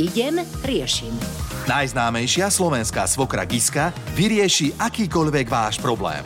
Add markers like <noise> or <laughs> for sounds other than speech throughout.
Idem, riešim. Najznámejšia slovenská svokra Giska vyrieši akýkoľvek váš problém.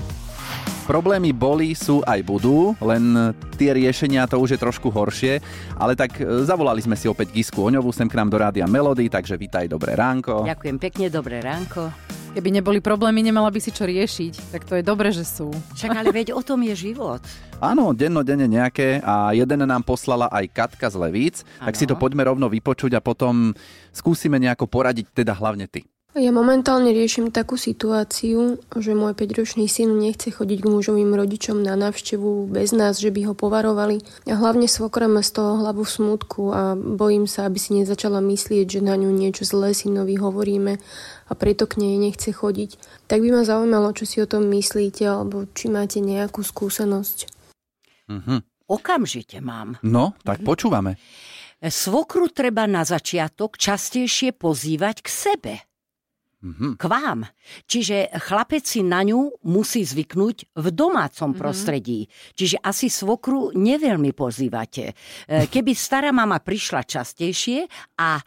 Problémy boli, sú aj budú, len tie riešenia to už je trošku horšie, ale tak e, zavolali sme si opäť Gisku Oňovú sem k nám do Rádia Melody, takže vítaj, dobré ránko. Ďakujem pekne, dobré ránko. Keby neboli problémy, nemala by si čo riešiť. Tak to je dobre, že sú. Však ale veď o tom je život. Áno, dennodenne nejaké a jeden nám poslala aj Katka z Levíc, ano. tak si to poďme rovno vypočuť a potom skúsime nejako poradiť, teda hlavne ty. Ja momentálne riešim takú situáciu, že môj 5-ročný syn nechce chodiť k mužovým rodičom na návštevu bez nás, že by ho povarovali. A hlavne svokra má z toho hlavu v smutku a bojím sa, aby si nezačala myslieť, že na ňu niečo zlé synovi hovoríme a preto k nej nechce chodiť. Tak by ma zaujímalo, čo si o tom myslíte, alebo či máte nejakú skúsenosť. Mhm. Okamžite mám. No, tak počúvame. Svokru treba na začiatok častejšie pozývať k sebe mm-hmm. k vám. Čiže chlapec si na ňu musí zvyknúť v domácom mm-hmm. prostredí. Čiže asi svokru neveľmi pozývate. E, keby stará mama prišla častejšie a e,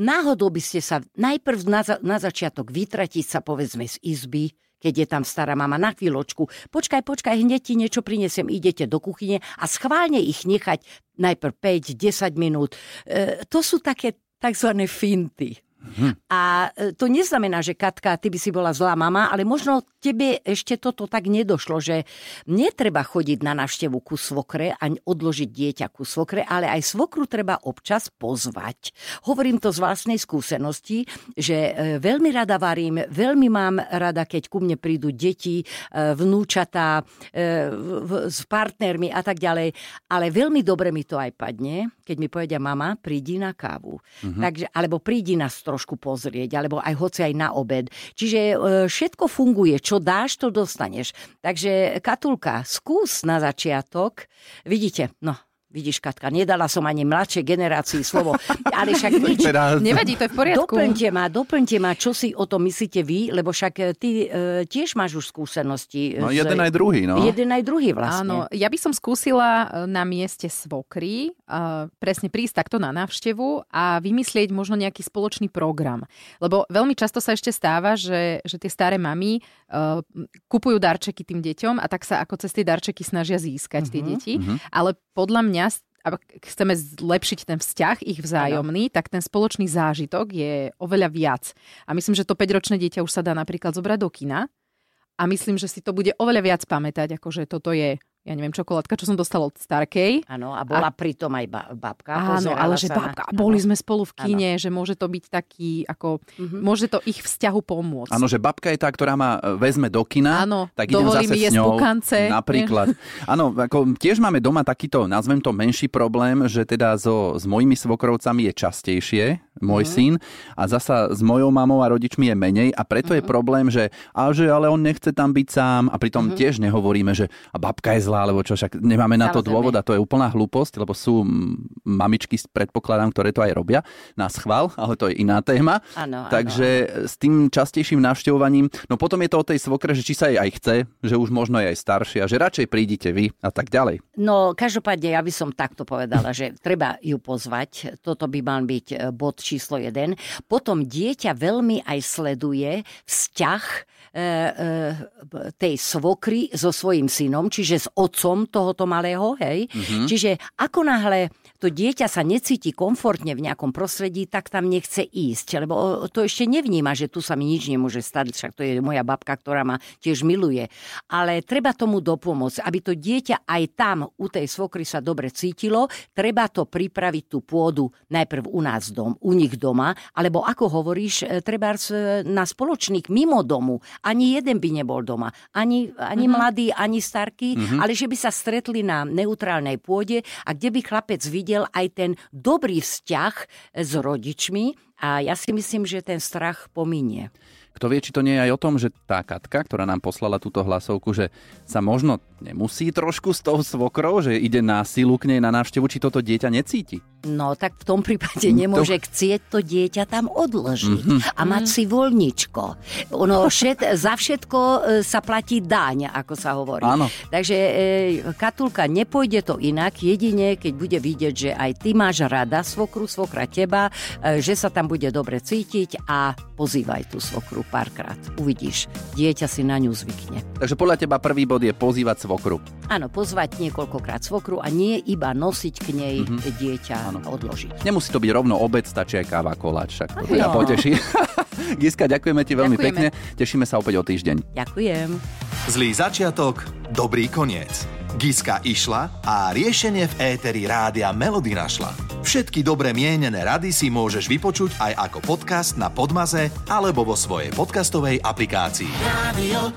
náhodou by ste sa najprv na, za, na začiatok vytratiť sa povedzme z izby, keď je tam stará mama na chvíľočku. Počkaj, počkaj, hneď ti niečo prinesiem, idete do kuchyne a schválne ich nechať najprv 5-10 minút. E, to sú také tzv. finty. Hm. A e, to neznamená, že Katka, ty by si bola zlá mama, ale možno tebe ešte toto tak nedošlo, že netreba chodiť na návštevu ku svokre a odložiť dieťa ku svokre, ale aj svokru treba občas pozvať. Hovorím to z vlastnej skúsenosti, že e, veľmi rada varím, veľmi mám rada, keď ku mne prídu deti, e, vnúčatá s partnermi a tak ďalej, ale veľmi dobre mi to aj padne, keď mi povedia mama, prídi na kávu. Uh-huh. Takže, alebo prídi na stôl trošku pozrieť, alebo aj hoci aj na obed. Čiže e, všetko funguje, čo dáš, to dostaneš. Takže Katulka, skús na začiatok. Vidíte, no Vidíš, Katka, nedala som ani mladšej generácii slovo, ale však <laughs> nič. Nevadí, to je v poriadku. Doplňte ma, doplňte ma, čo si o tom myslíte vy, lebo však e, ty e, tiež máš už skúsenosti. No z, jeden aj druhý, no. Jeden aj druhý vlastne. Áno, ja by som skúsila e, na mieste svokry e, presne prísť takto na návštevu a vymyslieť možno nejaký spoločný program. Lebo veľmi často sa ešte stáva, že, že tie staré mamy e, kupujú darčeky tým deťom a tak sa ako cez tie darčeky snažia získať uh-huh, tie mhm, deti. Uh-huh. Ale podľa mňa mňa, ak chceme zlepšiť ten vzťah ich vzájomný, ano. tak ten spoločný zážitok je oveľa viac. A myslím, že to 5-ročné dieťa už sa dá napríklad zobrať do kina a myslím, že si to bude oveľa viac pamätať, ako že toto je ja neviem, čokoládka, čo som dostala od Starkej. Áno, a bola a... pritom aj babka. Áno, ale že babka, na... boli sme spolu v kine, ano. že môže to byť taký, ako, mm-hmm. môže to ich vzťahu pomôcť. Áno, že babka je tá, ktorá ma e, vezme do kina, ano, tak idem zase mi s ňou. Pukance. Napríklad. Áno, ako tiež máme doma takýto, nazvem to menší problém, že teda so, s mojimi svokrovcami je častejšie, môj mm. syn a zasa s mojou mamou a rodičmi je menej a preto mm. je mhm. problém, že, a že ale on nechce tam byť sám a pritom mm. tiež nehovoríme, že a babka je zlá, alebo čo, však nemáme na to dôvod a to je úplná hlúposť, lebo sú mamičky, predpokladám, ktoré to aj robia na schvál, <laughs> ale to je iná téma. Ano, Takže ano. s tým častejším navštevovaním, no potom je to o tej svokre, že či sa jej aj chce, že už možno je aj staršia, že radšej prídite vy a tak ďalej. No každopádne ja by som takto povedala, že treba ju pozvať, toto by mal byť e, bod číslo jeden. Potom dieťa veľmi aj sleduje vzťah e, e, tej svokry so svojím synom, čiže s otcom tohoto malého, hej. Mm-hmm. Čiže ako náhle to dieťa sa necíti komfortne v nejakom prostredí, tak tam nechce ísť, lebo to ešte nevníma, že tu sa mi nič nemôže stať, však to je moja babka, ktorá ma tiež miluje. Ale treba tomu dopomôcť, aby to dieťa aj tam u tej svokry sa dobre cítilo, treba to pripraviť tú pôdu najprv u nás dom, u nich doma, alebo ako hovoríš, e, treba na spoločných mimo domu. Ani jeden by nebol doma. Ani, ani mm-hmm. mladý, ani starký, mm-hmm. ale že by sa stretli na neutrálnej pôde a kde by chlapec videl, videl aj ten dobrý vzťah s rodičmi a ja si myslím, že ten strach pominie. Kto vie, či to nie je aj o tom, že tá Katka, ktorá nám poslala túto hlasovku, že sa možno nemusí trošku s tou svokrou, že ide na silu k nej na návštevu, či toto dieťa necíti? No tak v tom prípade nemôže to... chcieť to dieťa tam odložiť mm-hmm. a mať si voľničko. Ono všet, za všetko e, sa platí dáň, ako sa hovorí. Áno. Takže e, Katulka, nepôjde to inak, jedine keď bude vidieť, že aj ty máš rada svokru, svokra teba, e, že sa tam bude dobre cítiť a pozývaj tú svokru párkrát. Uvidíš, dieťa si na ňu zvykne. Takže podľa teba prvý bod je pozývať svokru. Áno, pozvať niekoľkokrát svokru a nie iba nosiť k nej mm-hmm. dieťa áno. odložiť. Nemusí to byť rovno obec, stačí aj káva, koláč, však to no. poteší. <laughs> Giska, ďakujeme ti veľmi ďakujeme. pekne. Tešíme sa opäť o týždeň. Ďakujem. Zlý začiatok, dobrý koniec. Giska išla a riešenie v éteri rádia Melody našla. Všetky dobre mienené rady si môžeš vypočuť aj ako podcast na Podmaze alebo vo svojej podcastovej aplikácii. Radio